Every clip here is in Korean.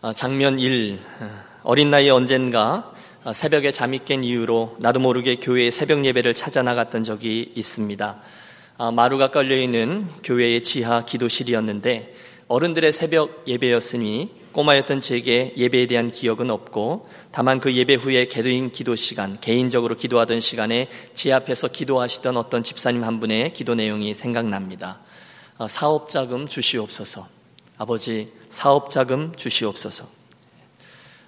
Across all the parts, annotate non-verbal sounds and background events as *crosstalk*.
어, 장면 1 어린 나이에 언젠가 새벽에 잠이 깬 이유로 나도 모르게 교회의 새벽 예배를 찾아 나갔던 적이 있습니다. 아, 마루가 깔려 있는 교회의 지하 기도실이었는데 어른들의 새벽 예배였으니 꼬마였던 제게 예배에 대한 기억은 없고 다만 그 예배 후에 개도인 기도 시간, 개인적으로 기도하던 시간에 제 앞에서 기도하시던 어떤 집사님 한 분의 기도 내용이 생각납니다. 아, 사업 자금 주시옵소서. 아버지, 사업 자금 주시옵소서.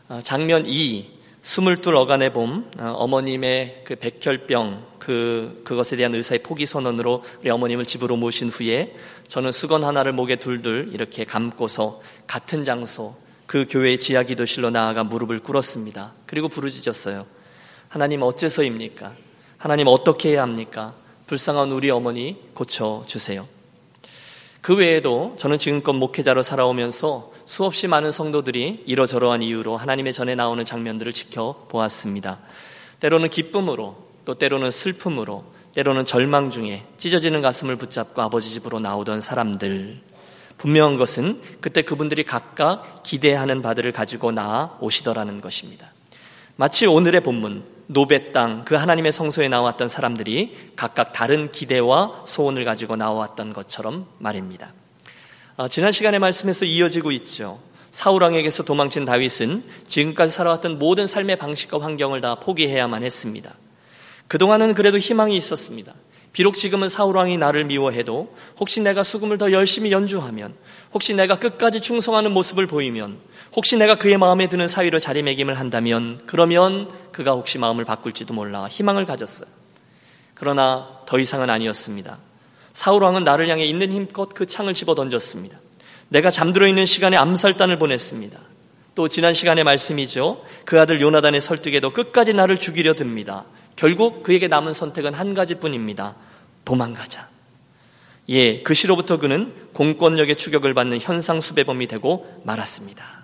아, 장면 2, 스물둘 어간의 봄, 아, 어머님의 그 백혈병, 그, 그것에 대한 의사의 포기 선언으로 우리 어머님을 집으로 모신 후에 저는 수건 하나를 목에 둘둘 이렇게 감고서 같은 장소, 그 교회의 지하 기도실로 나아가 무릎을 꿇었습니다. 그리고 부르짖었어요. 하나님 어째서입니까? 하나님 어떻게 해야 합니까? 불쌍한 우리 어머니 고쳐 주세요. 그 외에도 저는 지금껏 목회자로 살아오면서 수없이 많은 성도들이 이러저러한 이유로 하나님의 전에 나오는 장면들을 지켜보았습니다. 때로는 기쁨으로, 또 때로는 슬픔으로, 때로는 절망 중에 찢어지는 가슴을 붙잡고 아버지 집으로 나오던 사람들. 분명한 것은 그때 그분들이 각각 기대하는 바들을 가지고 나아 오시더라는 것입니다. 마치 오늘의 본문, 노베 땅, 그 하나님의 성소에 나왔던 사람들이 각각 다른 기대와 소원을 가지고 나왔던 것처럼 말입니다. 아, 지난 시간의 말씀에서 이어지고 있죠. 사울왕에게서 도망친 다윗은 지금까지 살아왔던 모든 삶의 방식과 환경을 다 포기해야만 했습니다. 그동안은 그래도 희망이 있었습니다. 비록 지금은 사울왕이 나를 미워해도 혹시 내가 수금을 더 열심히 연주하면 혹시 내가 끝까지 충성하는 모습을 보이면 혹시 내가 그의 마음에 드는 사위로 자리매김을 한다면 그러면 그가 혹시 마음을 바꿀지도 몰라 희망을 가졌어요. 그러나 더 이상은 아니었습니다. 사울 왕은 나를 향해 있는 힘껏 그 창을 집어 던졌습니다. 내가 잠들어 있는 시간에 암살단을 보냈습니다. 또 지난 시간의 말씀이죠. 그 아들 요나단의 설득에도 끝까지 나를 죽이려 듭니다. 결국 그에게 남은 선택은 한 가지뿐입니다. 도망가자. 예, 그 시로부터 그는 공권력의 추격을 받는 현상 수배범이 되고 말았습니다.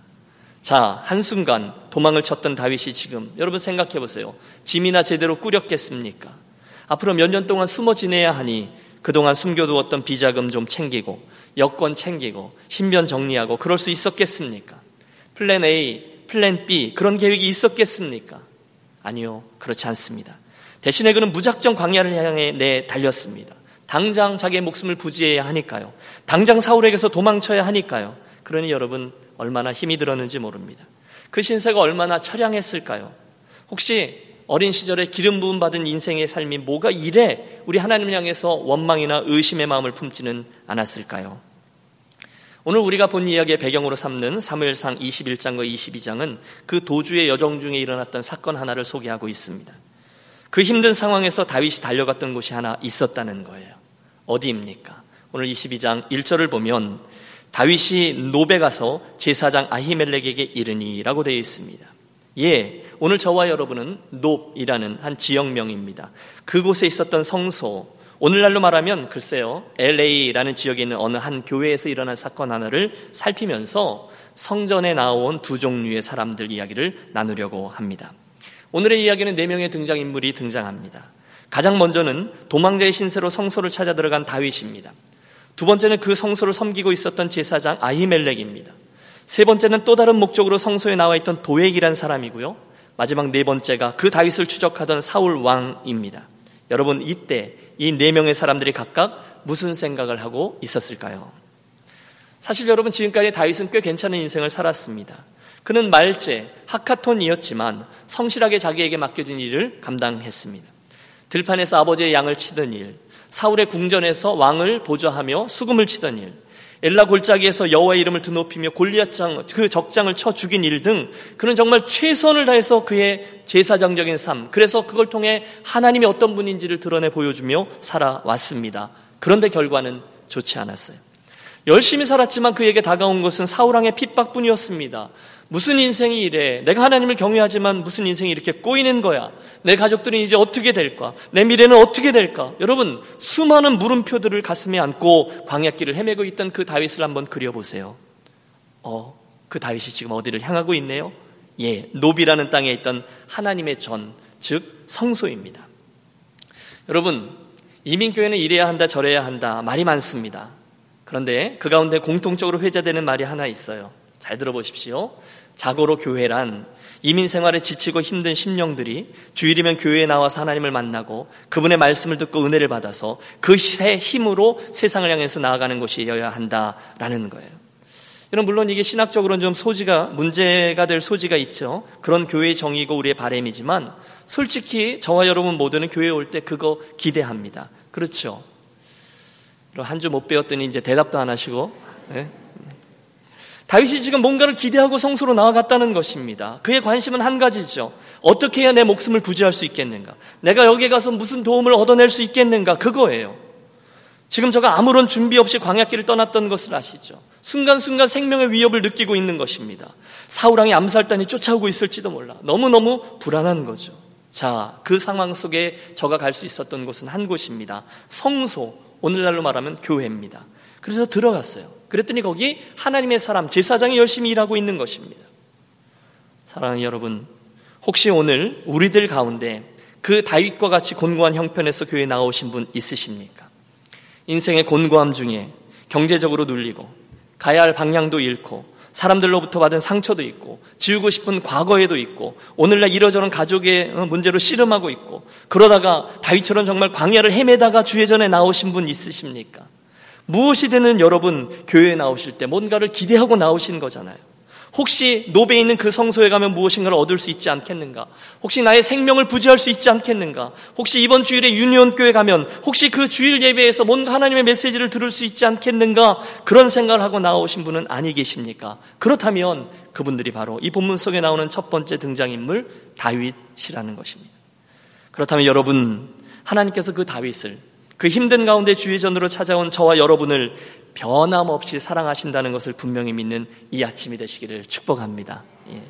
자, 한순간 도망을 쳤던 다윗이 지금 여러분 생각해 보세요. 짐이나 제대로 꾸렸겠습니까? 앞으로 몇 년 동안 숨어 지내야 하니 그동안 숨겨두었던 비자금 좀 챙기고 여권 챙기고 신변 정리하고 그럴 수 있었겠습니까? plan A, plan B 그런 계획이 있었겠습니까? 아니요. 그렇지 않습니다. 대신에 그는 무작정 광야를 향해 내 달렸습니다. 당장 자기의 목숨을 부지해야 하니까요. 당장 사울에게서 도망쳐야 하니까요. 그러니 여러분 얼마나 힘이 들었는지 모릅니다. 그 신세가 얼마나 처량했을까요? 혹시 어린 시절에 기름 부음 받은 인생의 삶이 뭐가 이래 우리 하나님을 향해서 원망이나 의심의 마음을 품지는 않았을까요? 오늘 우리가 본 이야기의 배경으로 삼는 사무엘상 21장과 22장은 그 도주의 여정 중에 일어났던 사건 하나를 소개하고 있습니다. 그 힘든 상황에서 다윗이 달려갔던 곳이 하나 있었다는 거예요. 어디입니까? 오늘 22장 1절을 보면 다윗이 노베 가서 제사장 아히멜렉에게 이르니라고 되어 있습니다. 예, 오늘 저와 여러분은 노이라는 한 지역명입니다. 그곳에 있었던 성소, 오늘날로 말하면 글쎄요, LA라는 지역에 있는 어느 한 교회에서 일어난 사건 하나를 살피면서 성전에 나온 두 종류의 사람들 이야기를 나누려고 합니다. 오늘의 이야기는 네 명의 등장인물이 등장합니다. 가장 먼저는 도망자의 신세로 성소를 찾아 들어간 다윗입니다. 두 번째는 그 성소를 섬기고 있었던 제사장 아히멜렉입니다. 세 번째는 또 다른 목적으로 성소에 나와 있던 도액이란 사람이고요. 마지막 네 번째가 그 다윗을 추적하던 사울 왕입니다. 여러분 이때 이 네 명의 사람들이 각각 무슨 생각을 하고 있었을까요? 사실 여러분 지금까지 다윗은 꽤 괜찮은 인생을 살았습니다. 그는 말제 하카톤이었지만 성실하게 자기에게 맡겨진 일을 감당했습니다. 들판에서 아버지의 양을 치던 일, 사울의 궁전에서 왕을 보좌하며 수금을 치던 일, 엘라 골짜기에서 여호와의 이름을 드높이며 골리앗장 그 적장을 쳐 죽인 일 등 그는 정말 최선을 다해서 그의 제사장적인 삶 그래서 그걸 통해 하나님이 어떤 분인지를 드러내 보여주며 살아왔습니다. 그런데 결과는 좋지 않았어요. 열심히 살았지만 그에게 다가온 것은 사울왕의 핍박뿐이었습니다. 무슨 인생이 이래? 내가 하나님을 경외하지만 무슨 인생이 이렇게 꼬이는 거야? 내 가족들은 이제 어떻게 될까? 내 미래는 어떻게 될까? 여러분, 수많은 물음표들을 가슴에 안고 광야길을 헤매고 있던 그 다윗을 한번 그려보세요. 어, 그 다윗이 지금 어디를 향하고 있네요? 예, 노비라는 땅에 있던 하나님의 전, 즉 성소입니다. 여러분, 이민교회는 이래야 한다, 저래야 한다 말이 많습니다. 그런데 그 가운데 공통적으로 회자되는 말이 하나 있어요. 잘 들어보십시오. 자고로 교회란 이민 생활에 지치고 힘든 심령들이 주일이면 교회에 나와서 하나님을 만나고 그분의 말씀을 듣고 은혜를 받아서 그 힘으로 세상을 향해서 나아가는 것이어야 한다라는 거예요. 여러분 물론 이게 신학적으로는 좀 소지가 문제가 될 소지가 있죠. 그런 교회의 정의고 우리의 바램이지만 솔직히 저와 여러분 모두는 교회 올 때 그거 기대합니다. 그렇죠. 한 주 못 배웠더니 이제 대답도 안 하시고 네? 다윗이 지금 뭔가를 기대하고 성소로 나아갔다는 것입니다. 그의 관심은 한 가지죠. 어떻게 해야 내 목숨을 부지할 수 있겠는가? 내가 여기에 가서 무슨 도움을 얻어낼 수 있겠는가? 그거예요. 지금 저가 아무런 준비 없이 광야길을 떠났던 것을 아시죠? 순간순간 생명의 위협을 느끼고 있는 것입니다. 사우랑이 암살단이 쫓아오고 있을지도 몰라. 너무너무 불안한 거죠. 자, 그 상황 속에 저가 갈 수 있었던 곳은 한 곳입니다. 성소, 오늘날로 말하면 교회입니다. 그래서 들어갔어요. 그랬더니 거기 하나님의 사람, 제사장이 열심히 일하고 있는 것입니다. 사랑하는 여러분, 혹시 오늘 우리들 가운데 그 다윗과 같이 곤고한 형편에서 교회에 나오신 분 있으십니까? 인생의 곤고함 중에 경제적으로 눌리고 가야 할 방향도 잃고 사람들로부터 받은 상처도 있고 지우고 싶은 과거에도 있고 오늘날 이러저런 가족의 문제로 씨름하고 있고 그러다가 다윗처럼 정말 광야를 헤매다가 주의 전에 나오신 분 있으십니까? 무엇이 되는 여러분 교회에 나오실 때 뭔가를 기대하고 나오신 거잖아요. 혹시 노베에 있는 그 성소에 가면 무엇인가를 얻을 수 있지 않겠는가? 혹시 나의 생명을 부지할 수 있지 않겠는가? 혹시 이번 주일에 유니온 교회 가면 혹시 그 주일 예배에서 뭔가 하나님의 메시지를 들을 수 있지 않겠는가? 그런 생각을 하고 나오신 분은 아니 계십니까? 그렇다면 그분들이 바로 이 본문 속에 나오는 첫 번째 등장인물 다윗이라는 것입니다. 그렇다면 여러분 하나님께서 그 다윗을 그 힘든 가운데 주의 전으로 찾아온 저와 여러분을 변함없이 사랑하신다는 것을 분명히 믿는 이 아침이 되시기를 축복합니다. 예.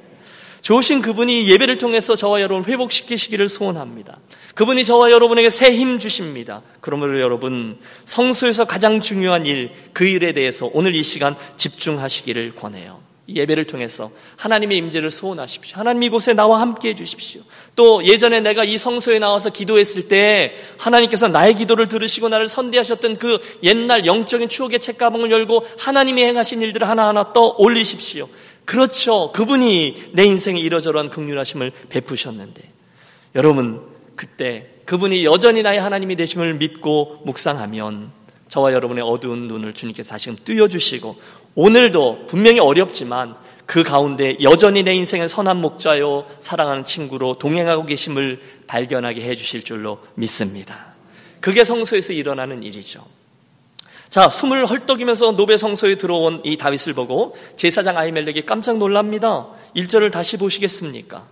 좋으신 그분이 예배를 통해서 저와 여러분을 회복시키시기를 소원합니다. 그분이 저와 여러분에게 새 힘 주십니다. 그러므로 여러분 성수에서 가장 중요한 일, 그 일에 대해서 오늘 이 시간 집중하시기를 권해요. 예배를 통해서 하나님의 임재를 소원하십시오. 하나님 이곳에 나와 함께 해 주십시오. 또 예전에 내가 이 성소에 나와서 기도했을 때 하나님께서 나의 기도를 들으시고 나를 선대하셨던 그 옛날 영적인 추억의 책가방을 열고 하나님이 행하신 일들을 하나하나 떠 올리십시오. 그렇죠. 그분이 내 인생에 이러저러한 극률하심을 베푸셨는데 여러분 그때 그분이 여전히 나의 하나님이 되심을 믿고 묵상하면 저와 여러분의 어두운 눈을 주님께서 다시금 띄워주시고 오늘도 분명히 어렵지만 그 가운데 여전히 내 인생의 선한 목자요 사랑하는 친구로 동행하고 계심을 발견하게 해 주실 줄로 믿습니다. 그게 성소에서 일어나는 일이죠. 자, 숨을 헐떡이면서 노베 성소에 들어온 이 다윗을 보고 제사장 아이멜렉이 깜짝 놀랍니다. 1절을 다시 보시겠습니까?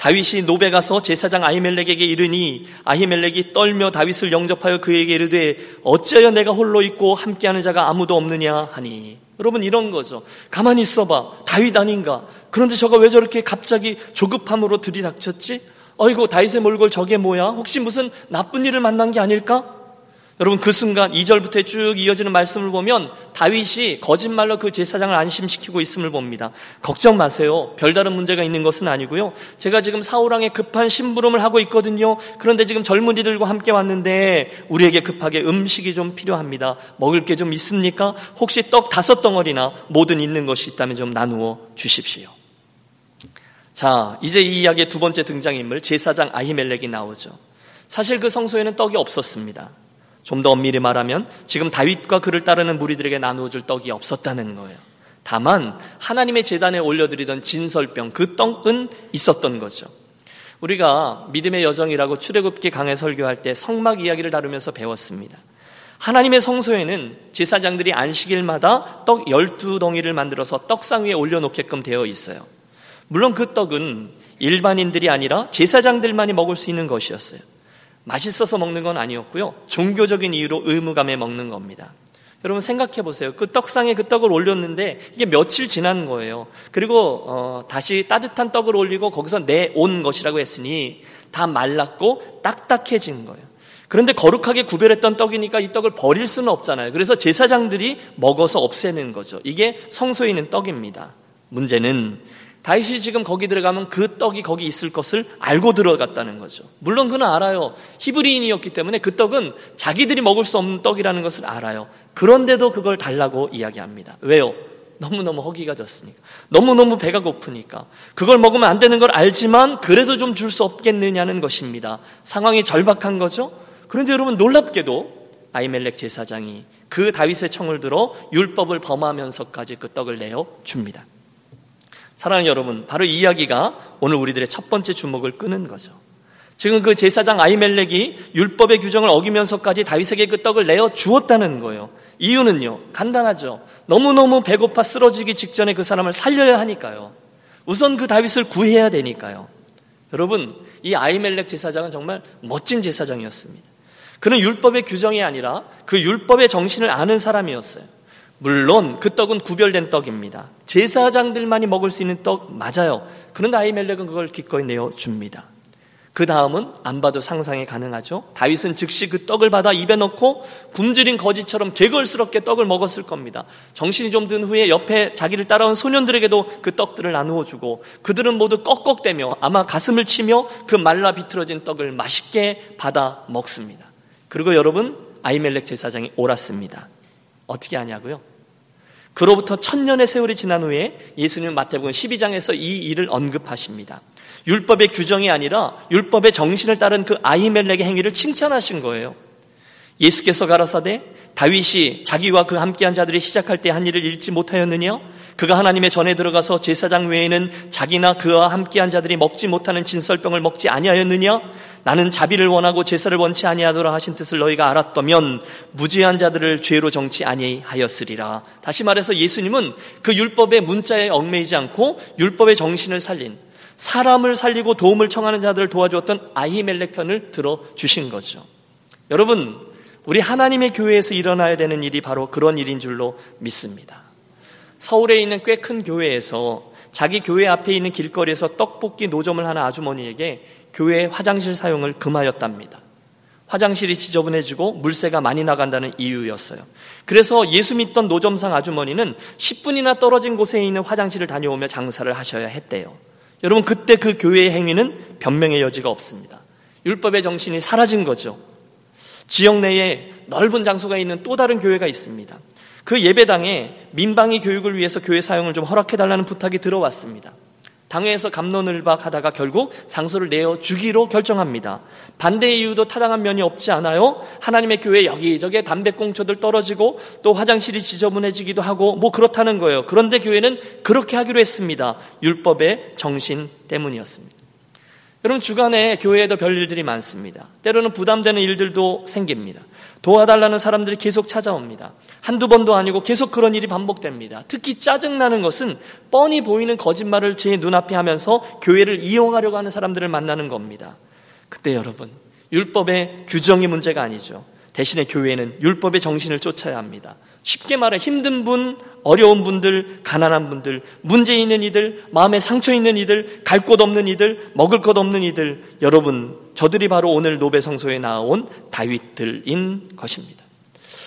다윗이 노베 가서 제사장 아히멜렉에게 이르니 아히멜렉이 떨며 다윗을 영접하여 그에게 이르되 어찌하여 내가 홀로 있고 함께하는 자가 아무도 없느냐 하니 여러분 이런 거죠. 가만히 있어봐. 다윗 아닌가? 그런데 저가 왜 저렇게 갑자기 조급함으로 들이닥쳤지? 어이구 다윗의 몰골 저게 뭐야? 혹시 무슨 나쁜 일을 만난 게 아닐까? 여러분 그 순간 2절부터 쭉 이어지는 말씀을 보면 다윗이 거짓말로 그 제사장을 안심시키고 있음을 봅니다. 걱정 마세요. 별다른 문제가 있는 것은 아니고요. 제가 지금 사우랑에 급한 심부름을 하고 있거든요. 그런데 지금 젊은이들과 함께 왔는데 우리에게 급하게 음식이 좀 필요합니다. 먹을 게 좀 있습니까? 혹시 떡 다섯 덩어리나 뭐든 있는 것이 있다면 좀 나누어 주십시오. 자, 이제 이 이야기의 두 번째 등장인물 제사장 아히멜렉이 나오죠. 사실 그 성소에는 떡이 없었습니다. 좀 더 엄밀히 말하면 지금 다윗과 그를 따르는 무리들에게 나누어 줄 떡이 없었다는 거예요. 다만 하나님의 재단에 올려드리던 진설병 그 떡은 있었던 거죠. 우리가 믿음의 여정이라고 출애굽기 강해 설교할 때 성막 이야기를 다루면서 배웠습니다. 하나님의 성소에는 제사장들이 안식일마다 떡 12덩이를 만들어서 떡상 위에 올려놓게끔 되어 있어요. 물론 그 떡은 일반인들이 아니라 제사장들만이 먹을 수 있는 것이었어요. 맛있어서 먹는 건 아니었고요. 종교적인 이유로 의무감에 먹는 겁니다. 여러분 생각해 보세요. 그 떡상에 그 떡을 올렸는데 이게 며칠 지난 거예요. 그리고 어, 다시 따뜻한 떡을 올리고 거기서 내온 것이라고 했으니 다 말랐고 딱딱해진 거예요. 그런데 거룩하게 구별했던 떡이니까 이 떡을 버릴 수는 없잖아요. 그래서 제사장들이 먹어서 없애는 거죠. 이게 성소에 있는 떡입니다. 문제는 다윗이 지금 거기 들어가면 그 떡이 거기 있을 것을 알고 들어갔다는 거죠. 물론 그는 알아요. 히브리인이었기 때문에 그 떡은 자기들이 먹을 수 없는 떡이라는 것을 알아요. 그런데도 그걸 달라고 이야기합니다. 왜요? 너무너무 허기가 졌으니까. 너무너무 배가 고프니까. 그걸 먹으면 안 되는 걸 알지만 그래도 좀 줄 수 없겠느냐는 것입니다. 상황이 절박한 거죠? 그런데 여러분 놀랍게도 아이멜렉 제사장이 그 다윗의 청을 들어 율법을 범하면서까지 그 떡을 내어 줍니다. 사랑하는 여러분, 바로 이 이야기가 오늘 우리들의 첫 번째 주목을 끄는 거죠. 지금 그 제사장 아이멜렉이 율법의 규정을 어기면서까지 다윗에게 그 떡을 내어 주었다는 거예요. 이유는요, 간단하죠. 너무너무 배고파 쓰러지기 직전에 그 사람을 살려야 하니까요. 우선 그 다윗을 구해야 되니까요. 여러분, 이 아이멜렉 제사장은 정말 멋진 제사장이었습니다. 그는 율법의 규정이 아니라 그 율법의 정신을 아는 사람이었어요. 물론 그 떡은 구별된 떡입니다. 제사장들만이 먹을 수 있는 떡 맞아요. 그런데 아이멜렉은 그걸 기꺼이 내어 줍니다. 그 다음은 안 봐도 상상이 가능하죠. 다윗은 즉시 그 떡을 받아 입에 넣고 굶주린 거지처럼 개걸스럽게 떡을 먹었을 겁니다. 정신이 좀 든 후에 옆에 자기를 따라온 소년들에게도 그 떡들을 나누어 주고 그들은 모두 꺽꺽대며 아마 가슴을 치며 그 말라 비틀어진 떡을 맛있게 받아 먹습니다. 그리고 여러분 아이멜렉 제사장이 옳았습니다. 어떻게 하냐고요? 그로부터 천년의 세월이 지난 후에 예수님은 마태복음 12장에서 이 일을 언급하십니다. 율법의 규정이 아니라 율법의 정신을 따른 그 아이멜렉의 행위를 칭찬하신 거예요. 예수께서 가라사대 다윗이 자기와 그 함께한 자들이 시작할 때 한 일을 잃지 못하였느냐? 그가 하나님의 전에 들어가서 제사장 외에는 자기나 그와 함께한 자들이 먹지 못하는 진설병을 먹지 아니하였느냐? 나는 자비를 원하고 제사를 원치 아니하노라 하신 뜻을 너희가 알았다면 무죄한 자들을 죄로 정치 아니하였으리라. 다시 말해서 예수님은 그 율법의 문자에 얽매이지 않고 율법의 정신을 살린 사람을 살리고 도움을 청하는 자들을 도와주었던 아히멜렉 편을 들어 주신 거죠. 여러분, 우리 하나님의 교회에서 일어나야 되는 일이 바로 그런 일인 줄로 믿습니다. 서울에 있는 꽤 큰 교회에서 자기 교회 앞에 있는 길거리에서 떡볶이 노점을 하는 아주머니에게 교회 화장실 사용을 금하였답니다. 화장실이 지저분해지고 물세가 많이 나간다는 이유였어요. 그래서 예수 믿던 노점상 아주머니는 10분이나 떨어진 곳에 있는 화장실을 다녀오며 장사를 하셔야 했대요. 여러분 그때 그 교회의 행위는 변명의 여지가 없습니다. 율법의 정신이 사라진 거죠. 지역 내에 넓은 장소가 있는 또 다른 교회가 있습니다. 그 예배당에 민방위 교육을 위해서 교회 사용을 좀 허락해달라는 부탁이 들어왔습니다. 당회에서 감론을박 하다가 결국 장소를 내어 주기로 결정합니다. 반대의 이유도 타당한 면이 없지 않아요? 하나님의 교회 여기저기 담배꽁초들 떨어지고 또 화장실이 지저분해지기도 하고 뭐 그렇다는 거예요. 그런데 교회는 그렇게 하기로 했습니다. 율법의 정신 때문이었습니다. 여러분 주간에 교회에도 별일들이 많습니다. 때로는 부담되는 일들도 생깁니다. 도와달라는 사람들이 계속 찾아옵니다. 한두 번도 아니고 계속 그런 일이 반복됩니다. 특히 짜증나는 것은 뻔히 보이는 거짓말을 제 눈앞에 하면서 교회를 이용하려고 하는 사람들을 만나는 겁니다. 그때 여러분, 율법의 규정이 문제가 아니죠. 대신에 교회는 율법의 정신을 쫓아야 합니다. 쉽게 말해 힘든 분, 어려운 분들, 가난한 분들, 문제 있는 이들, 마음에 상처 있는 이들, 갈 곳 없는 이들, 먹을 것 없는 이들, 여러분, 저들이 바로 오늘 노베 성소에 나온 다윗들인 것입니다.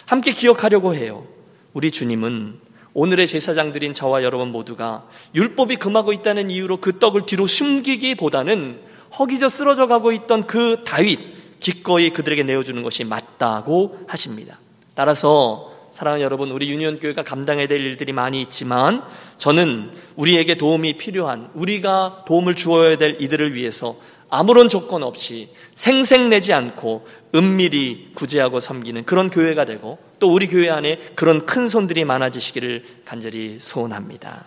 함께 기억하려고 해요. 우리 주님은 오늘의 제사장들인 저와 여러분 모두가 율법이 금하고 있다는 이유로 그 떡을 뒤로 숨기기보다는 허기져 쓰러져 가고 있던 그 다윗, 기꺼이 그들에게 내어주는 것이 맞다고 하십니다. 따라서 사랑하는 여러분, 우리 유니온 교회가 감당해야 될 일들이 많이 있지만 저는 우리에게 도움이 필요한, 우리가 도움을 주어야 될 이들을 위해서 아무런 조건 없이 생색내지 않고 은밀히 구제하고 섬기는 그런 교회가 되고 또 우리 교회 안에 그런 큰 손들이 많아지시기를 간절히 소원합니다.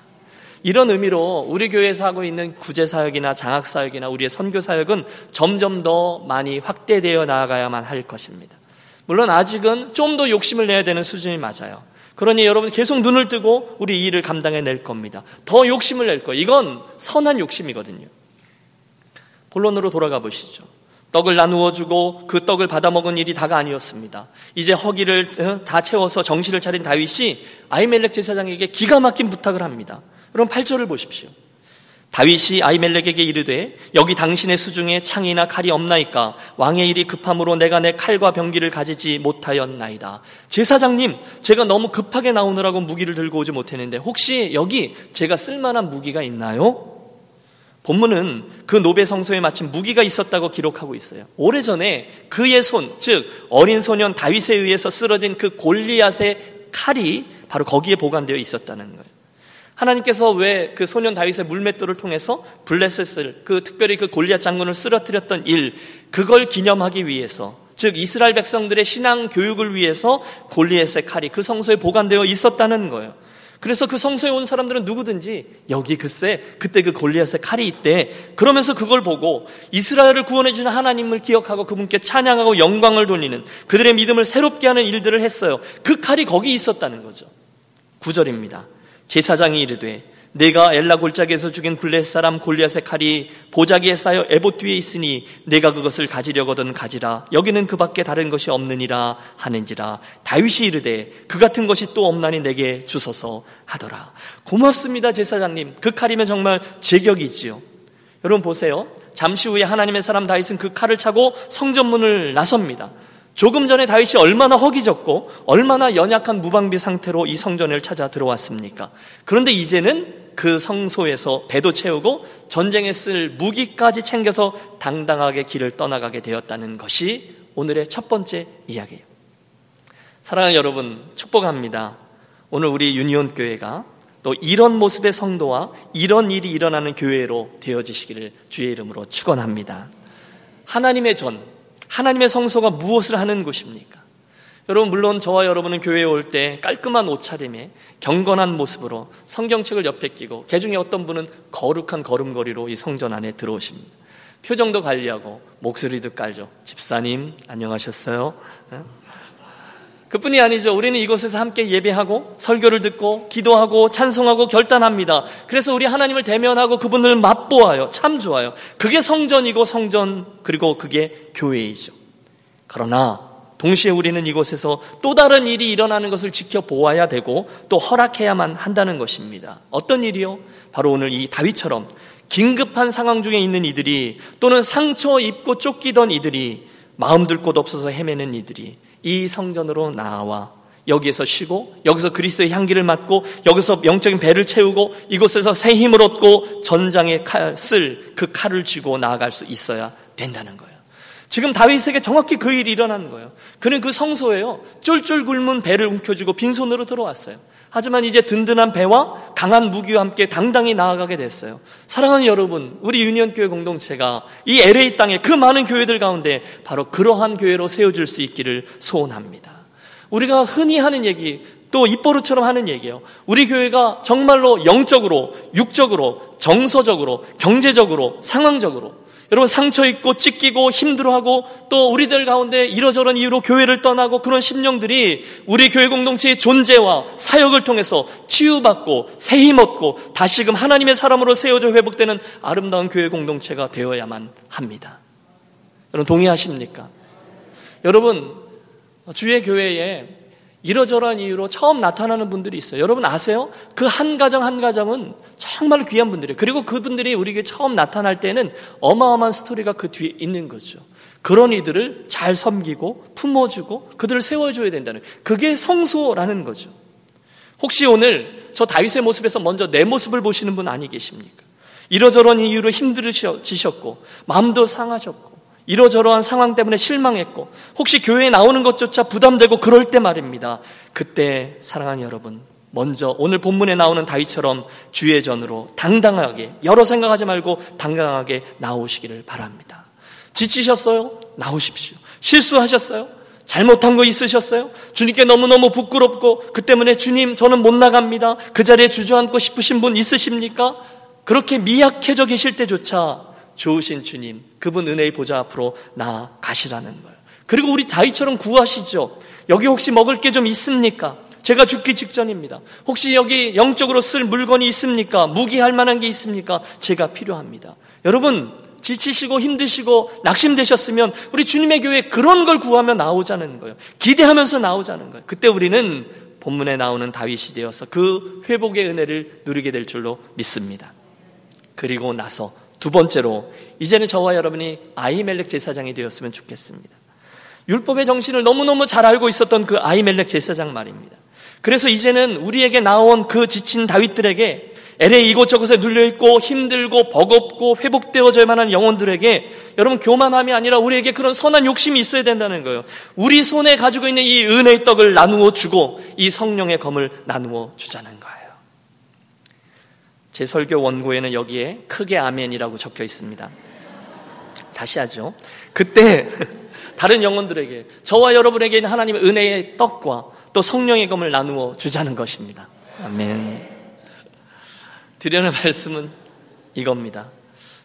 이런 의미로 우리 교회에서 하고 있는 구제 사역이나 장학 사역이나 우리의 선교 사역은 점점 더 많이 확대되어 나아가야만 할 것입니다. 물론 아직은 좀 더 욕심을 내야 되는 수준이 맞아요. 그러니 여러분 계속 눈을 뜨고 우리 이 일을 감당해 낼 겁니다. 더 욕심을 낼 거예요. 이건 선한 욕심이거든요. 본론으로 돌아가 보시죠. 떡을 나누어 주고 그 떡을 받아 먹은 일이 다가 아니었습니다. 이제 허기를 어, 다 채워서 정신을 차린 다윗이 아이멜렉 제사장에게 기가 막힌 부탁을 합니다. 여러분 8절을 보십시오. 다윗이 아이멜렉에게 이르되 여기 당신의 수중에 창이나 칼이 없나이까 왕의 일이 급함으로 내가 내 칼과 병기를 가지지 못하였나이다. 제사장님, 제가 너무 급하게 나오느라고 무기를 들고 오지 못했는데 혹시 여기 제가 쓸 만한 무기가 있나요? 본문은 그 노베 성소에 마침 무기가 있었다고 기록하고 있어요. 오래전에 그의 손, 즉 어린 소년 다윗에 의해서 쓰러진 그 골리앗의 칼이 바로 거기에 보관되어 있었다는 거예요. 하나님께서 왜 그 소년 다윗의 물맷돌을 통해서 블레셋을 그 특별히 그 골리앗 장군을 쓰러뜨렸던 일 그걸 기념하기 위해서 즉 이스라엘 백성들의 신앙 교육을 위해서 골리앗의 칼이 그 성소에 보관되어 있었다는 거예요. 그래서 그 성소에 온 사람들은 누구든지 여기 글쎄 그때 그 골리앗의 칼이 있대. 그러면서 그걸 보고 이스라엘을 구원해 주는 하나님을 기억하고 그분께 찬양하고 영광을 돌리는 그들의 믿음을 새롭게 하는 일들을 했어요. 그 칼이 거기 있었다는 거죠. 구절입니다. 제사장이 이르되 내가 엘라 골짜기에서 죽인 블레 사람 골리앗의 칼이 보자기에 쌓여 에봇 뒤에 있으니 내가 그것을 가지려거든 가지라. 여기는 그밖에 다른 것이 없느니라 하는지라. 다윗이 이르되 그 같은 것이 또 없나니 내게 주소서 하더라. 고맙습니다 제사장님. 그 칼이면 정말 제격이지요. 여러분 보세요. 잠시 후에 하나님의 사람 다윗은 그 칼을 차고 성전문을 나섭니다. 조금 전에 다윗이 얼마나 허기졌고 얼마나 연약한 무방비 상태로 이 성전을 찾아 들어왔습니까? 그런데 이제는 그 성소에서 배도 채우고 전쟁에 쓸 무기까지 챙겨서 당당하게 길을 떠나가게 되었다는 것이 오늘의 첫 번째 이야기예요. 사랑하는 여러분, 축복합니다. 오늘 우리 유니온 교회가 또 이런 모습의 성도와 이런 일이 일어나는 교회로 되어지시기를 주의 이름으로 축원합니다. 하나님의 전, 하나님의 성소가 무엇을 하는 곳입니까? 여러분 물론 저와 여러분은 교회에 올 때 깔끔한 옷차림에 경건한 모습으로 성경책을 옆에 끼고 개 중에 어떤 분은 거룩한 걸음걸이로 이 성전 안에 들어오십니다. 표정도 관리하고 목소리도 깔죠. 집사님 안녕하셨어요? 네? 그뿐이 아니죠. 우리는 이곳에서 함께 예배하고 설교를 듣고 기도하고 찬송하고 결단합니다. 그래서 우리 하나님을 대면하고 그분을 맛보아요. 참 좋아요. 그게 성전이고 성전 그리고 그게 교회이죠. 그러나 동시에 우리는 이곳에서 또 다른 일이 일어나는 것을 지켜보아야 되고 또 허락해야만 한다는 것입니다. 어떤 일이요? 바로 오늘 이 다윗처럼 긴급한 상황 중에 있는 이들이 또는 상처 입고 쫓기던 이들이 마음 들 곳 없어서 헤매는 이들이 이 성전으로 나와 여기에서 쉬고 여기서 그리스도의 향기를 맡고 여기서 영적인 배를 채우고 이곳에서 새 힘을 얻고 전장에 쓸 그 칼을 쥐고 나아갈 수 있어야 된다는 거예요. 지금 다윗에게 정확히 그 일이 일어난 거예요. 그는 그 성소에요. 쫄쫄 굶은 배를 움켜쥐고 빈손으로 들어왔어요. 하지만 이제 든든한 배와 강한 무기와 함께 당당히 나아가게 됐어요. 사랑하는 여러분, 우리 유니언교회 공동체가 이 LA 땅의 그 많은 교회들 가운데 바로 그러한 교회로 세워질 수 있기를 소원합니다. 우리가 흔히 하는 얘기, 또 입버릇처럼 하는 얘기예요. 우리 교회가 정말로 영적으로, 육적으로, 정서적으로, 경제적으로, 상황적으로 여러분 상처 입고 찢기고 힘들어하고 또 우리들 가운데 이러저런 이유로 교회를 떠나고 그런 심령들이 우리 교회 공동체의 존재와 사역을 통해서 치유받고 새 힘 얻고 다시금 하나님의 사람으로 세워져 회복되는 아름다운 교회 공동체가 되어야만 합니다. 여러분 동의하십니까? 여러분 주의 교회에 이러저러한 이유로 처음 나타나는 분들이 있어요. 여러분 아세요? 그 한 가정 한 가정은 정말 귀한 분들이에요. 그리고 그분들이 우리에게 처음 나타날 때는 어마어마한 스토리가 그 뒤에 있는 거죠. 그런 이들을 잘 섬기고 품어주고 그들을 세워줘야 된다는 그게 성소라는 거죠. 혹시 오늘 저 다윗의 모습에서 먼저 내 모습을 보시는 분 아니 계십니까? 이러저런 이유로 힘들으셨고 마음도 상하셨고 이러저러한 상황 때문에 실망했고 혹시 교회에 나오는 것조차 부담되고 그럴 때 말입니다. 그때 사랑하는 여러분 먼저 오늘 본문에 나오는 다윗처럼 주의 전으로 당당하게 여러 생각하지 말고 당당하게 나오시기를 바랍니다. 지치셨어요? 나오십시오. 실수하셨어요? 잘못한 거 있으셨어요? 주님께 너무너무 부끄럽고 그 때문에 주님 저는 못 나갑니다. 그 자리에 주저앉고 싶으신 분 있으십니까? 그렇게 미약해져 계실 때조차 좋으신 주님, 그분 은혜의 보좌 앞으로 나가시라는 거예요. 그리고 우리 다윗처럼 구하시죠. 여기 혹시 먹을 게 좀 있습니까? 제가 죽기 직전입니다. 혹시 여기 영적으로 쓸 물건이 있습니까? 무기할 만한 게 있습니까? 제가 필요합니다. 여러분, 지치시고 힘드시고 낙심되셨으면 우리 주님의 교회에 그런 걸 구하며 나오자는 거예요. 기대하면서 나오자는 거예요. 그때 우리는 본문에 나오는 다윗이 되어서 그 회복의 은혜를 누리게 될 줄로 믿습니다. 그리고 나서 두 번째로 이제는 저와 여러분이 아이멜렉 제사장이 되었으면 좋겠습니다. 율법의 정신을 너무너무 잘 알고 있었던 그 아이멜렉 제사장 말입니다. 그래서 이제는 우리에게 나온 그 지친 다윗들에게 LA 이곳저곳에 눌려있고 힘들고 버겁고 회복되어져야 만한 영혼들에게 여러분 교만함이 아니라 우리에게 그런 선한 욕심이 있어야 된다는 거예요. 우리 손에 가지고 있는 이 은혜의 떡을 나누어 주고 이 성령의 검을 나누어 주자는. 제 설교 원고에는 여기에 크게 아멘이라고 적혀 있습니다. 다시 하죠. 그때 *laughs* 다른 영혼들에게 저와 여러분에게 는 하나님의 은혜의 떡과 또 성령의 검을 나누어 주자는 것입니다. 아멘. 드려는 말씀은 이겁니다.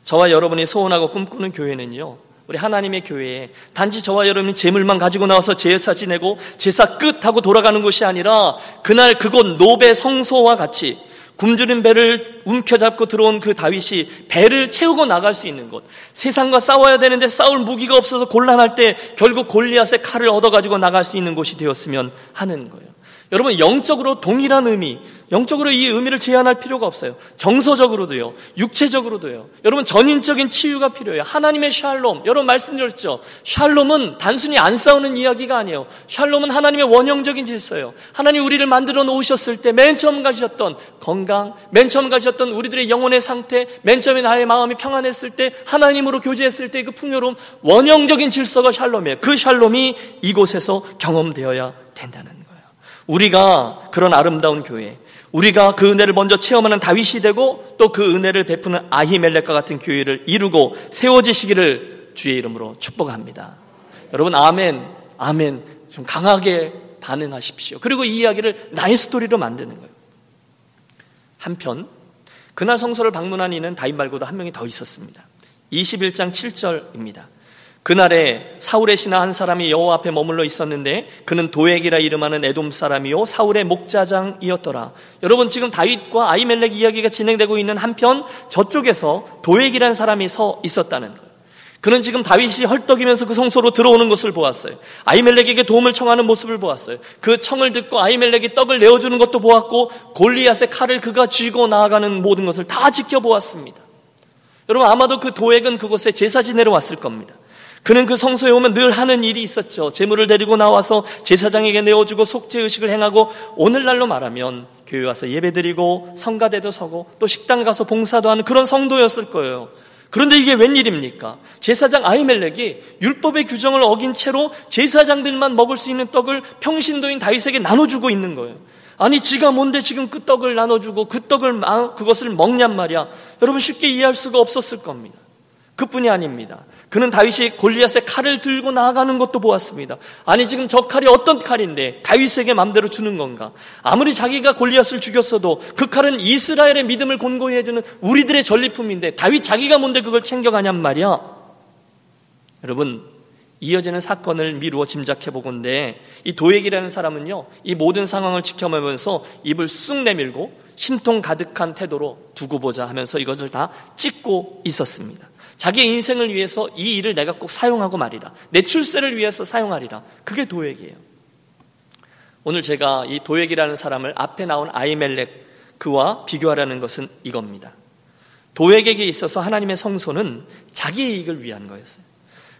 저와 여러분이 소원하고 꿈꾸는 교회는요. 우리 하나님의 교회에 단지 저와 여러분이 재물만 가지고 나와서 제사 지내고 제사 끝 하고 돌아가는 곳이 아니라 그날 그곳 노베 성소와 같이 굶주린 배를 움켜잡고 들어온 그 다윗이 배를 채우고 나갈 수 있는 곳. 세상과 싸워야 되는데 싸울 무기가 없어서 곤란할 때 결국 골리앗의 칼을 얻어가지고 나갈 수 있는 곳이 되었으면 하는 거예요. 여러분 영적으로 동일한 의미, 영적으로 이 의미를 제한할 필요가 없어요. 정서적으로도요, 육체적으로도요. 여러분 전인적인 치유가 필요해요. 하나님의 샬롬, 여러분 말씀드렸죠. 샬롬은 단순히 안 싸우는 이야기가 아니에요. 샬롬은 하나님의 원형적인 질서예요. 하나님 우리를 만들어 놓으셨을 때 맨 처음 가지셨던 건강, 맨 처음 가지셨던 우리들의 영혼의 상태, 맨 처음에 나의 마음이 평안했을 때, 하나님으로 교제했을 때 그 풍요로움, 원형적인 질서가 샬롬이에요. 그 샬롬이 이곳에서 경험되어야 된다는 우리가 그런 아름다운 교회, 우리가 그 은혜를 먼저 체험하는 다윗이 되고 또 그 은혜를 베푸는 아히멜렉과 같은 교회를 이루고 세워지시기를 주의 이름으로 축복합니다. 여러분 아멘, 아멘 좀 강하게 반응하십시오. 그리고 이 이야기를 나의 스토리로 만드는 거예요. 한편 그날 성소를 방문한 이는 다윗 말고도 한 명이 더 있었습니다. 21장 7절입니다. 그날에 사울의 신하 한 사람이 여호와 앞에 머물러 있었는데 그는 도액이라 이름하는 에돔 사람이요 사울의 목자장이었더라. 여러분 지금 다윗과 아이멜렉 이야기가 진행되고 있는 한편 저쪽에서 도액이라는 사람이 서 있었다는 거예요. 그는 지금 다윗이 헐떡이면서 그 성소로 들어오는 것을 보았어요. 아이멜렉에게 도움을 청하는 모습을 보았어요. 그 청을 듣고 아이멜렉이 떡을 내어주는 것도 보았고 골리앗의 칼을 그가 쥐고 나아가는 모든 것을 다 지켜보았습니다. 여러분 아마도 그 도액은 그곳에 제사 지내러 왔을 겁니다. 그는 그 성소에 오면 늘 하는 일이 있었죠. 재물을 데리고 나와서 제사장에게 내어주고 속죄 의식을 행하고 오늘날로 말하면 교회 와서 예배드리고 성가대도 서고 또 식당 가서 봉사도 하는 그런 성도였을 거예요. 그런데 이게 웬일입니까? 제사장 아이멜렉이 율법의 규정을 어긴 채로 제사장들만 먹을 수 있는 떡을 평신도인 다윗에게 나눠주고 있는 거예요. 아니 지가 뭔데 지금 그 떡을 나눠주고 그 떡을 그것을 먹냔 말이야. 여러분 쉽게 이해할 수가 없었을 겁니다. 그뿐이 아닙니다. 그는 다윗이 골리앗의 칼을 들고 나아가는 것도 보았습니다. 아니 지금 저 칼이 어떤 칼인데 다윗에게 맘대로 주는 건가? 아무리 자기가 골리앗을 죽였어도 그 칼은 이스라엘의 믿음을 곤고히 해주는 우리들의 전리품인데 다윗 자기가 뭔데 그걸 챙겨가냔 말이야. 여러분 이어지는 사건을 미루어 짐작해 보건데 이 도액이라는 사람은요 이 모든 상황을 지켜보면서 입을 쑥 내밀고 심통 가득한 태도로 두고 보자 하면서 이것을 다 찍고 있었습니다. 자기의 인생을 위해서 이 일을 내가 꼭 사용하고 말이라. 내 출세를 위해서 사용하리라. 그게 도액이에요. 오늘 제가 이 도액이라는 사람을 앞에 나온 아이멜렉 그와 비교하라는 것은 이겁니다. 도액에게 있어서 하나님의 성소는 자기의 이익을 위한 거였어요.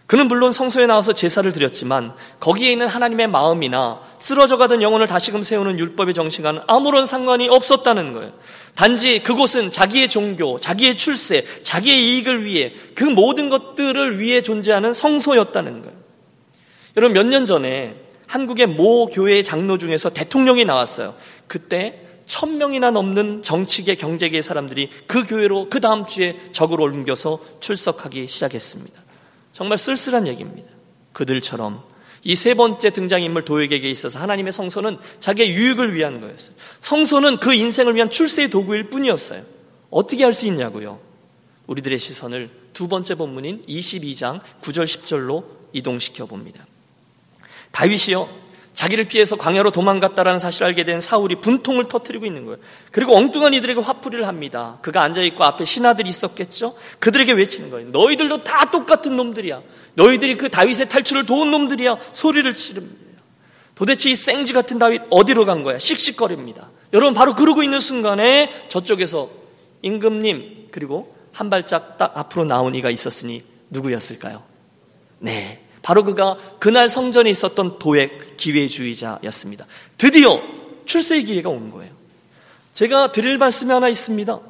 그는 물론 성소에 나와서 제사를 드렸지만 거기에 있는 하나님의 마음이나 쓰러져 가던 영혼을 다시금 세우는 율법의 정신과는 아무런 상관이 없었다는 거예요. 단지 그곳은 자기의 종교, 자기의 출세, 자기의 이익을 위해 그 모든 것들을 위해 존재하는 성소였다는 거예요. 여러분 몇 년 전에 한국의 모 교회의 장로 중에서 대통령이 나왔어요. 그때 천 명이나 넘는 정치계, 경제계 사람들이 그 교회로 그 다음 주에 적으로 옮겨서 출석하기 시작했습니다. 정말 쓸쓸한 얘기입니다. 그들처럼 이 세 번째 등장인물 도액에게 있어서 하나님의 성소는 자기의 유익을 위한 거였어요. 성소는 그 인생을 위한 출세의 도구일 뿐이었어요. 어떻게 할 수 있냐고요? 우리들의 시선을 두 번째 본문인 22장 9절 10절로 이동시켜 봅니다. 다윗이요 자기를 피해서 광야로 도망갔다라는 사실을 알게 된 사울이 분통을 터뜨리고 있는 거예요. 그리고 엉뚱한 이들에게 화풀이를 합니다. 그가 앉아있고 앞에 신하들이 있었겠죠? 그들에게 외치는 거예요. 너희들도 다 똑같은 놈들이야. 너희들이 그 다윗의 탈출을 도운 놈들이야. 소리를 치릅니다. 도대체 이 생쥐 같은 다윗 어디로 간 거야? 씩씩거립니다. 여러분 바로 그러고 있는 순간에 저쪽에서 임금님 그리고 한 발짝 딱 앞으로 나온 이가 있었으니 누구였을까요? 네. 바로 그가 그날 성전에 있었던 도액 기회주의자였습니다. 드디어 출세의 기회가 온 거예요. 제가 드릴 말씀이 하나 있습니다.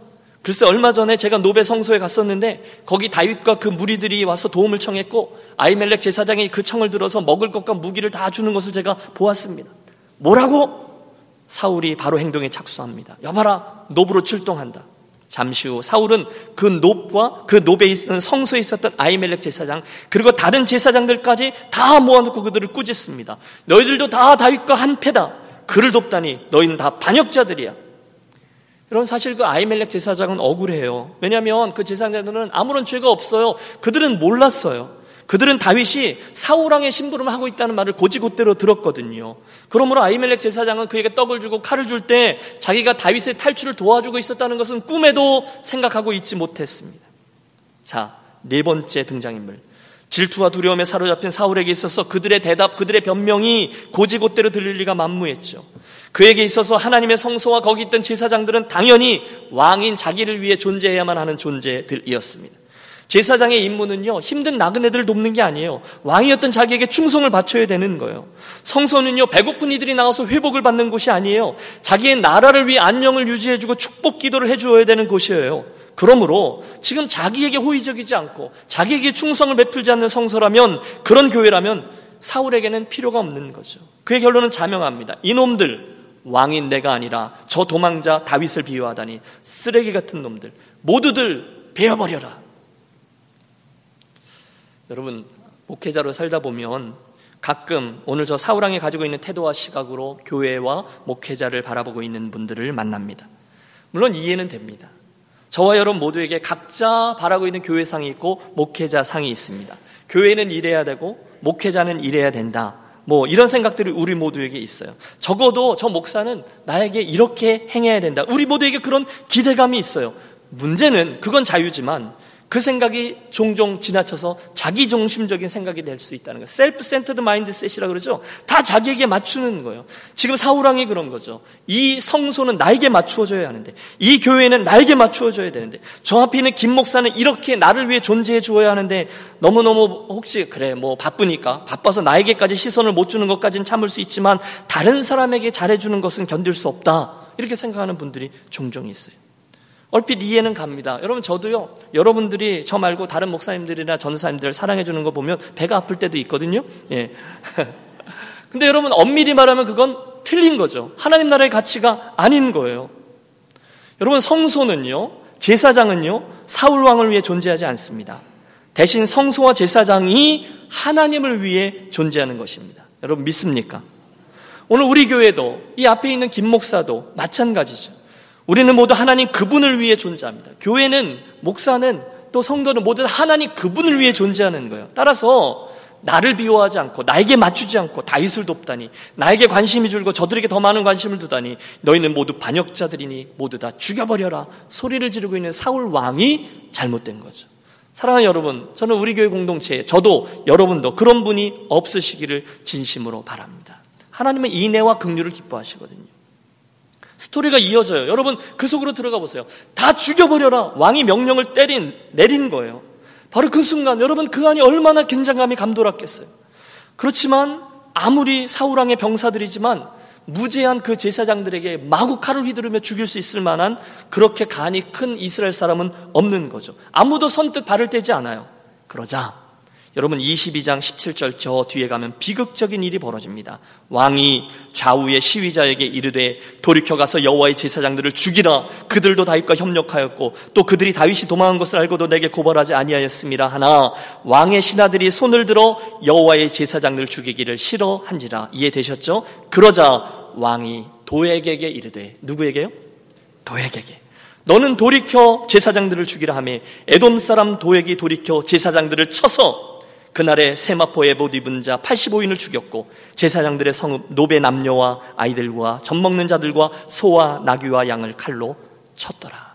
글쎄 얼마 전에 제가 노베 성소에 갔었는데 거기 다윗과 그 무리들이 와서 도움을 청했고 아이멜렉 제사장이 그 청을 들어서 먹을 것과 무기를 다 주는 것을 제가 보았습니다. 뭐라고? 사울이 바로 행동에 착수합니다. 여봐라 노브로 출동한다. 잠시 후 사울은 그 놋과 그 놋에 있는 성소에 있었던 아이멜렉 제사장 그리고 다른 제사장들까지 다 모아놓고 그들을 꾸짖습니다. 너희들도 다 다윗과 한패다. 그를 돕다니 너희는 다 반역자들이야. 여러분 사실 그 아이멜렉 제사장은 억울해요. 왜냐하면 그 제사장들은 아무런 죄가 없어요. 그들은 몰랐어요. 그들은 다윗이 사우랑의 심부름을 하고 있다는 말을 고지고대로 들었거든요. 그러므로 아이멜렉 제사장은 그에게 떡을 주고 칼을 줄 때 자기가 다윗의 탈출을 도와주고 있었다는 것은 꿈에도 생각하고 있지 못했습니다. 자, 네 번째 등장인물. 질투와 두려움에 사로잡힌 사울에게 있어서 그들의 대답, 그들의 변명이 고지고대로 들릴 리가 만무했죠. 그에게 있어서 하나님의 성소와 거기 있던 제사장들은 당연히 왕인 자기를 위해 존재해야만 하는 존재들이었습니다. 제사장의 임무는요, 힘든 나그네들을 돕는 게 아니에요. 왕이었던 자기에게 충성을 바쳐야 되는 거예요. 성소는요, 배고픈 이들이 나가서 회복을 받는 곳이 아니에요. 자기의 나라를 위해 안녕을 유지해주고 축복 기도를 해주어야 되는 곳이에요. 그러므로 지금 자기에게 호의적이지 않고 자기에게 충성을 베풀지 않는 성소라면 그런 교회라면 사울에게는 필요가 없는 거죠. 그의 결론은 자명합니다. 이놈들 왕인 내가 아니라 저 도망자 다윗을 비유하다니 쓰레기 같은 놈들 모두들 베어버려라. 여러분 목회자로 살다 보면 가끔 오늘 저 사우랑이 가지고 있는 태도와 시각으로 교회와 목회자를 바라보고 있는 분들을 만납니다. 물론 이해는 됩니다. 저와 여러분 모두에게 각자 바라고 있는 교회상이 있고 목회자 상이 있습니다. 교회는 이래야 되고 목회자는 이래야 된다. 뭐 이런 생각들이 우리 모두에게 있어요. 적어도 저 목사는 나에게 이렇게 행해야 된다. 우리 모두에게 그런 기대감이 있어요. 문제는 그건 자유지만 그 생각이 종종 지나쳐서 자기 중심적인 생각이 될 수 있다는 거예요. self-centered mindset이라 그러죠. 다 자기에게 맞추는 거예요. 지금 사울왕이 그런 거죠. 이 성소는 나에게 맞추어져야 하는데, 이 교회는 나에게 맞추어져야 되는데, 저 앞에 있는 김 목사는 이렇게 나를 위해 존재해 주어야 하는데, 너무너무 혹시 그래 뭐 바쁘니까 바빠서 나에게까지 시선을 못 주는 것까지는 참을 수 있지만 다른 사람에게 잘해 주는 것은 견딜 수 없다. 이렇게 생각하는 분들이 종종 있어요. 얼핏 이해는 갑니다. 여러분 저도요. 여러분들이 저 말고 다른 목사님들이나 전사님들 사랑해 주는 거 보면 배가 아플 때도 있거든요. 예. *laughs* 근데 여러분 엄밀히 말하면 그건 틀린 거죠. 하나님 나라의 가치가 아닌 거예요. 여러분 성소는요. 제사장은요. 사울 왕을 위해 존재하지 않습니다. 대신 성소와 제사장이 하나님을 위해 존재하는 것입니다. 여러분 믿습니까? 오늘 우리 교회도 이 앞에 있는 김 목사도 마찬가지죠. 우리는 모두 하나님 그분을 위해 존재합니다. 교회는, 목사는, 또 성도는 모두 하나님 그분을 위해 존재하는 거예요. 따라서 나를 비호하지 않고 나에게 맞추지 않고 다윗을 돕다니 나에게 관심이 줄고 저들에게 더 많은 관심을 두다니 너희는 모두 반역자들이니 모두 다 죽여버려라 소리를 지르고 있는 사울 왕이 잘못된 거죠. 사랑하는 여러분, 저는 우리 교회 공동체에 저도 여러분도 그런 분이 없으시기를 진심으로 바랍니다. 하나님은 인애와 긍휼을 기뻐하시거든요. 스토리가 이어져요. 여러분 그 속으로 들어가 보세요. 다 죽여버려라. 왕이 명령을 때린 내린 거예요. 바로 그 순간 여러분 그 안이 얼마나 긴장감이 감돌았겠어요. 그렇지만 아무리 사우랑의 병사들이지만 무죄한 그 제사장들에게 마구 칼을 휘두르며 죽일 수 있을 만한 그렇게 간이 큰 이스라엘 사람은 없는 거죠. 아무도 선뜻 발을 떼지 않아요. 그러자 여러분 22장 17절 저 뒤에 가면 비극적인 일이 벌어집니다. 왕이 좌우의 시위자에게 이르되 돌이켜 가서 여호와의 제사장들을 죽이라 그들도 다윗과 협력하였고 또 그들이 다윗이 도망한 것을 알고도 내게 고발하지 아니하였습니다. 하나 왕의 신하들이 손을 들어 여호와의 제사장들을 죽이기를 싫어한지라 이해되셨죠? 그러자 왕이 도액에게 이르되 누구에게요? 도액에게 너는 돌이켜 제사장들을 죽이라 하며 에돔 사람 도액이 돌이켜 제사장들을 쳐서 그날에 세마포에 못 입은 자 85인을 죽였고 제사장들의 성읍 노베 남녀와 아이들과 젖 먹는 자들과 소와 나귀와 양을 칼로 쳤더라.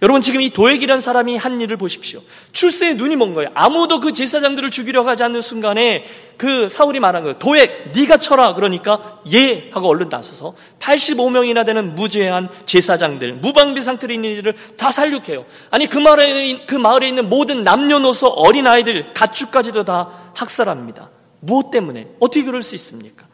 여러분 지금 이 도액이란 사람이 한 일을 보십시오. 출세에 눈이 먼 거예요. 아무도 그 제사장들을 죽이려 하지 않는 순간에 그 사울이 말한 거예요. 도액 네가 쳐라 그러니까 예 하고 얼른 나서서 85명이나 되는 무죄한 제사장들 무방비 상태로 있는 이들을 다 살육해요. 아니 그 마을에 그 마을에 있는 모든 남녀노소 어린 아이들 가축까지도 다 학살합니다. 무엇 때문에 어떻게 그럴 수 있습니까?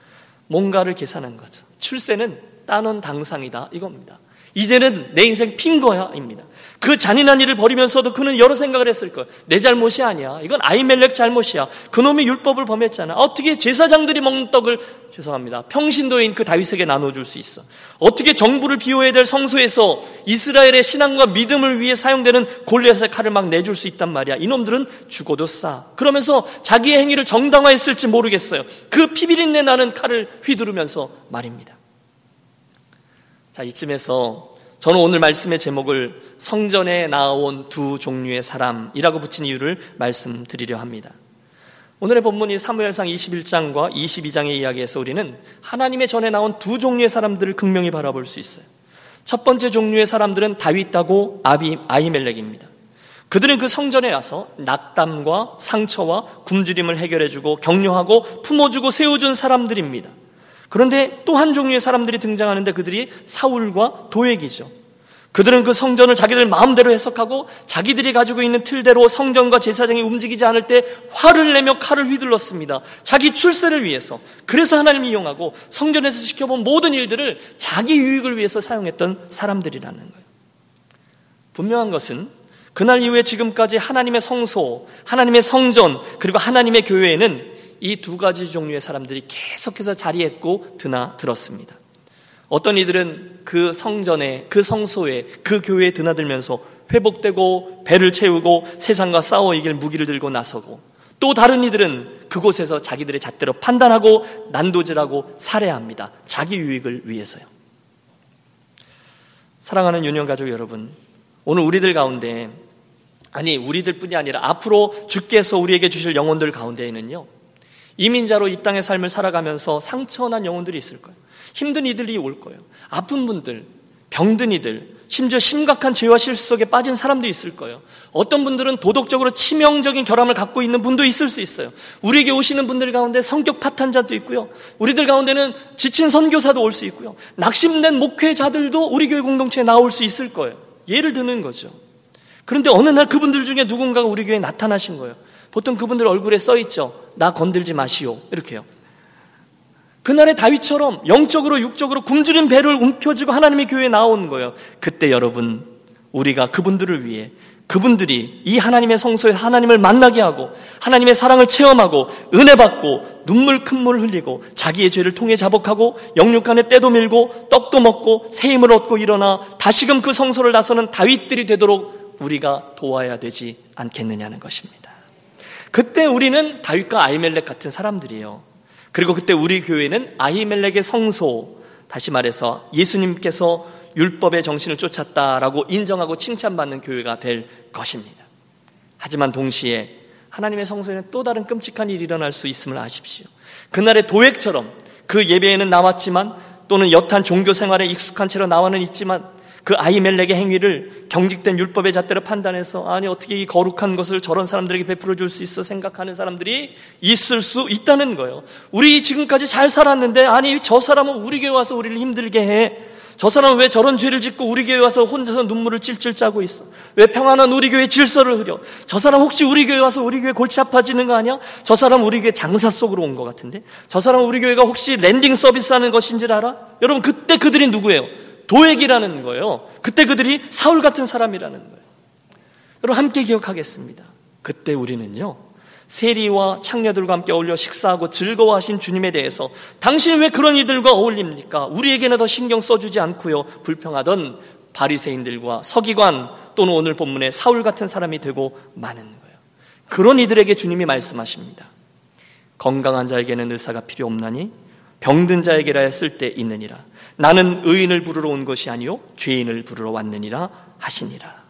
뭔가를 계산한 거죠. 출세는 따놓은 당상이다 이겁니다. 이제는 내 인생 핀 거야입니다. 그 잔인한 일을 벌이면서도 그는 여러 생각을 했을 거예요. 내 잘못이 아니야. 이건 아이멜렉 잘못이야. 그놈이 율법을 범했잖아. 어떻게 제사장들이 먹는 떡을 죄송합니다. 평신도인 그 다윗에게 나눠줄 수 있어. 어떻게 정부를 비호해야 될 성소에서 이스라엘의 신앙과 믿음을 위해 사용되는 골리앗의 칼을 막 내줄 수 있단 말이야. 이놈들은 죽어도 싸. 그러면서 자기의 행위를 정당화했을지 모르겠어요. 그 피비린내 나는 칼을 휘두르면서 말입니다. 자, 이쯤에서 저는 오늘 말씀의 제목을 성전에 나온 두 종류의 사람이라고 붙인 이유를 말씀드리려 합니다. 오늘의 본문이 사무엘상 21장과 22장의 이야기에서 우리는 하나님의 전에 나온 두 종류의 사람들을 극명히 바라볼 수 있어요. 첫 번째 종류의 사람들은 다윗하고 아비, 아히멜렉입니다. 그들은 그 성전에 와서 낙담과 상처와 굶주림을 해결해주고 격려하고 품어주고 세워준 사람들입니다. 그런데 또 한 종류의 사람들이 등장하는데 그들이 사울과 도액이죠. 그들은 그 성전을 자기들 마음대로 해석하고 자기들이 가지고 있는 틀대로 성전과 제사장이 움직이지 않을 때 화를 내며 칼을 휘둘렀습니다. 자기 출세를 위해서. 그래서 하나님을 이용하고 성전에서 지켜본 모든 일들을 자기 유익을 위해서 사용했던 사람들이라는 거예요. 분명한 것은 그날 이후에 지금까지 하나님의 성소, 하나님의 성전, 그리고 하나님의 교회에는 이 두 가지 종류의 사람들이 계속해서 자리했고 드나 들었습니다. 어떤 이들은 그 성전에, 그 성소에, 그 교회에 드나들면서 회복되고 배를 채우고 세상과 싸워 이길 무기를 들고 나서고 또 다른 이들은 그곳에서 자기들의 잣대로 판단하고 난도질하고 살해합니다. 자기 유익을 위해서요. 사랑하는 유년 가족 여러분, 오늘 우리들 가운데 아니 우리들뿐이 아니라 앞으로 주께서 우리에게 주실 영혼들 가운데에는요 이민자로 이 땅의 삶을 살아가면서 상처난 영혼들이 있을 거예요. 힘든 이들이 올 거예요. 아픈 분들, 병든 이들, 심지어 심각한 죄와 실수 속에 빠진 사람도 있을 거예요. 어떤 분들은 도덕적으로 치명적인 결함을 갖고 있는 분도 있을 수 있어요. 우리에게 오시는 분들 가운데 성격 파탄자도 있고요. 우리들 가운데는 지친 선교사도 올 수 있고요. 낙심된 목회자들도 우리 교회 공동체에 나올 수 있을 거예요. 예를 드는 거죠. 그런데 어느 날 그분들 중에 누군가가 우리 교회에 나타나신 거예요. 보통 그분들 얼굴에 써 있죠. 나 건들지 마시오. 이렇게요. 그날의 다윗처럼 영적으로 육적으로 굶주린 배를 움켜쥐고 하나님의 교회에 나온 거예요. 그때 여러분 우리가 그분들을 위해 그분들이 이 하나님의 성소에 하나님을 만나게 하고 하나님의 사랑을 체험하고 은혜 받고 눈물 큰 물 흘리고 자기의 죄를 통해 자복하고 영육간에 때도 밀고 떡도 먹고 새 힘을 얻고 일어나 다시금 그 성소를 나서는 다윗들이 되도록 우리가 도와야 되지 않겠느냐는 것입니다. 그때 우리는 다윗과 아이멜렉 같은 사람들이에요. 그리고 그때 우리 교회는 아이멜렉의 성소, 다시 말해서 예수님께서 율법의 정신을 쫓았다라고 인정하고 칭찬받는 교회가 될 것입니다. 하지만 동시에 하나님의 성소에는 또 다른 끔찍한 일이 일어날 수 있음을 아십시오. 그날의 도액처럼 그 예배에는 나왔지만 또는 여탄 종교 생활에 익숙한 채로 나와는 있지만 그 아이멜렉의 행위를 경직된 율법의 잣대로 판단해서 아니 어떻게 이 거룩한 것을 저런 사람들에게 베풀어 줄 수 있어 생각하는 사람들이 있을 수 있다는 거예요. 우리 지금까지 잘 살았는데 아니 저 사람은 우리 교회 와서 우리를 힘들게 해. 저 사람은 왜 저런 죄를 짓고 우리 교회 와서 혼자서 눈물을 찔찔 짜고 있어? 왜 평안한 우리 교회 질서를 흐려? 저 사람 혹시 우리 교회 와서 우리 교회 골치 아파지는 거 아니야? 저 사람 우리 교회 장사 속으로 온 것 같은데? 저 사람 우리 교회가 혹시 landing 서비스 하는 것인 줄 알아? 여러분 그때 그들이 누구예요? 도엑이라는 거예요. 그때 그들이 사울 같은 사람이라는 거예요. 여러분 함께 기억하겠습니다. 그때 우리는요. 세리와 창녀들과 함께 어울려 식사하고 즐거워하신 주님에 대해서 당신은 왜 그런 이들과 어울립니까? 우리에게는 더 신경 써주지 않고요. 불평하던 바리새인들과 서기관 또는 오늘 본문의 사울 같은 사람이 되고 마는 거예요. 그런 이들에게 주님이 말씀하십니다. 건강한 자에게는 의사가 필요 없나니 병든 자에게라 했을 때 있느니라. 나는 의인을 부르러 온 것이 아니요 죄인을 부르러 왔느니라 하시니라.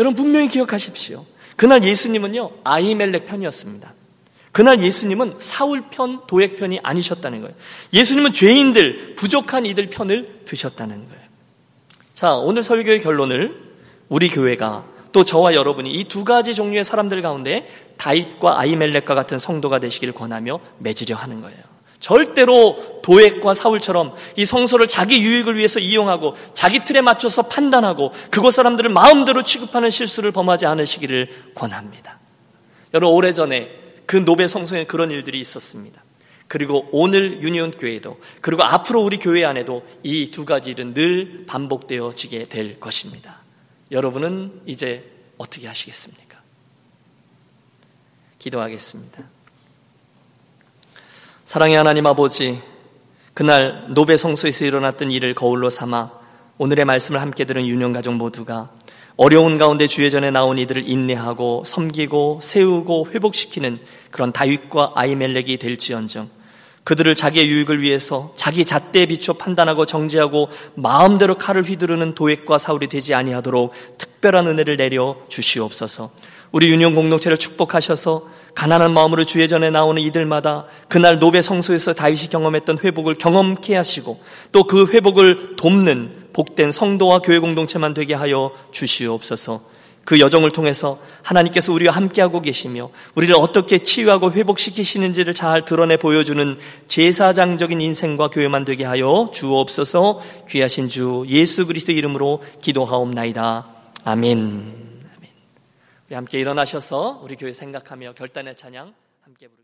여러분 분명히 기억하십시오. 그날 예수님은요 아이멜렉 편이었습니다. 그날 예수님은 사울 편, 도액 편이 아니셨다는 거예요. 예수님은 죄인들, 부족한 이들 편을 드셨다는 거예요. 자, 오늘 설교의 결론을 우리 교회가 또 저와 여러분이 이 두 가지 종류의 사람들 가운데 다윗과 아이멜렉과 같은 성도가 되시길 권하며 맺으려 하는 거예요. 절대로 도액과 사울처럼 이 성소를 자기 유익을 위해서 이용하고 자기 틀에 맞춰서 판단하고 그곳 사람들을 마음대로 취급하는 실수를 범하지 않으시기를 권합니다. 여러분 오래전에 그 노베 성소에 그런 일들이 있었습니다. 그리고 오늘 유니온 교회도 그리고 앞으로 우리 교회 안에도 이 두 가지 일은 늘 반복되어지게 될 것입니다. 여러분은 이제 어떻게 하시겠습니까? 기도하겠습니다. 사랑의 하나님 아버지, 그날 노베 성소에서 일어났던 일을 거울로 삼아 오늘의 말씀을 함께 들은 유년 가족 모두가 어려운 가운데 주의 전에 나온 이들을 인내하고 섬기고 세우고 회복시키는 그런 다윗과 아이멜렉이 될지언정 그들을 자기의 유익을 위해서 자기 잣대에 비춰 판단하고 정지하고 마음대로 칼을 휘두르는 도액과 사울이 되지 아니하도록 특별한 은혜를 내려 주시옵소서. 우리 유년 공동체를 축복하셔서 가난한 마음으로 주의 전에 나오는 이들마다 그날 노베 성소에서 다윗이 경험했던 회복을 경험케 하시고 또 그 회복을 돕는 복된 성도와 교회 공동체만 되게 하여 주시옵소서. 그 여정을 통해서 하나님께서 우리와 함께하고 계시며 우리를 어떻게 치유하고 회복시키시는지를 잘 드러내 보여주는 제사장적인 인생과 교회만 되게 하여 주옵소서 귀하신 주 예수 그리스도 이름으로 기도하옵나이다. 아멘. 우리 함께 일어나셔서 우리 교회 생각하며 결단의 찬양 함께 부르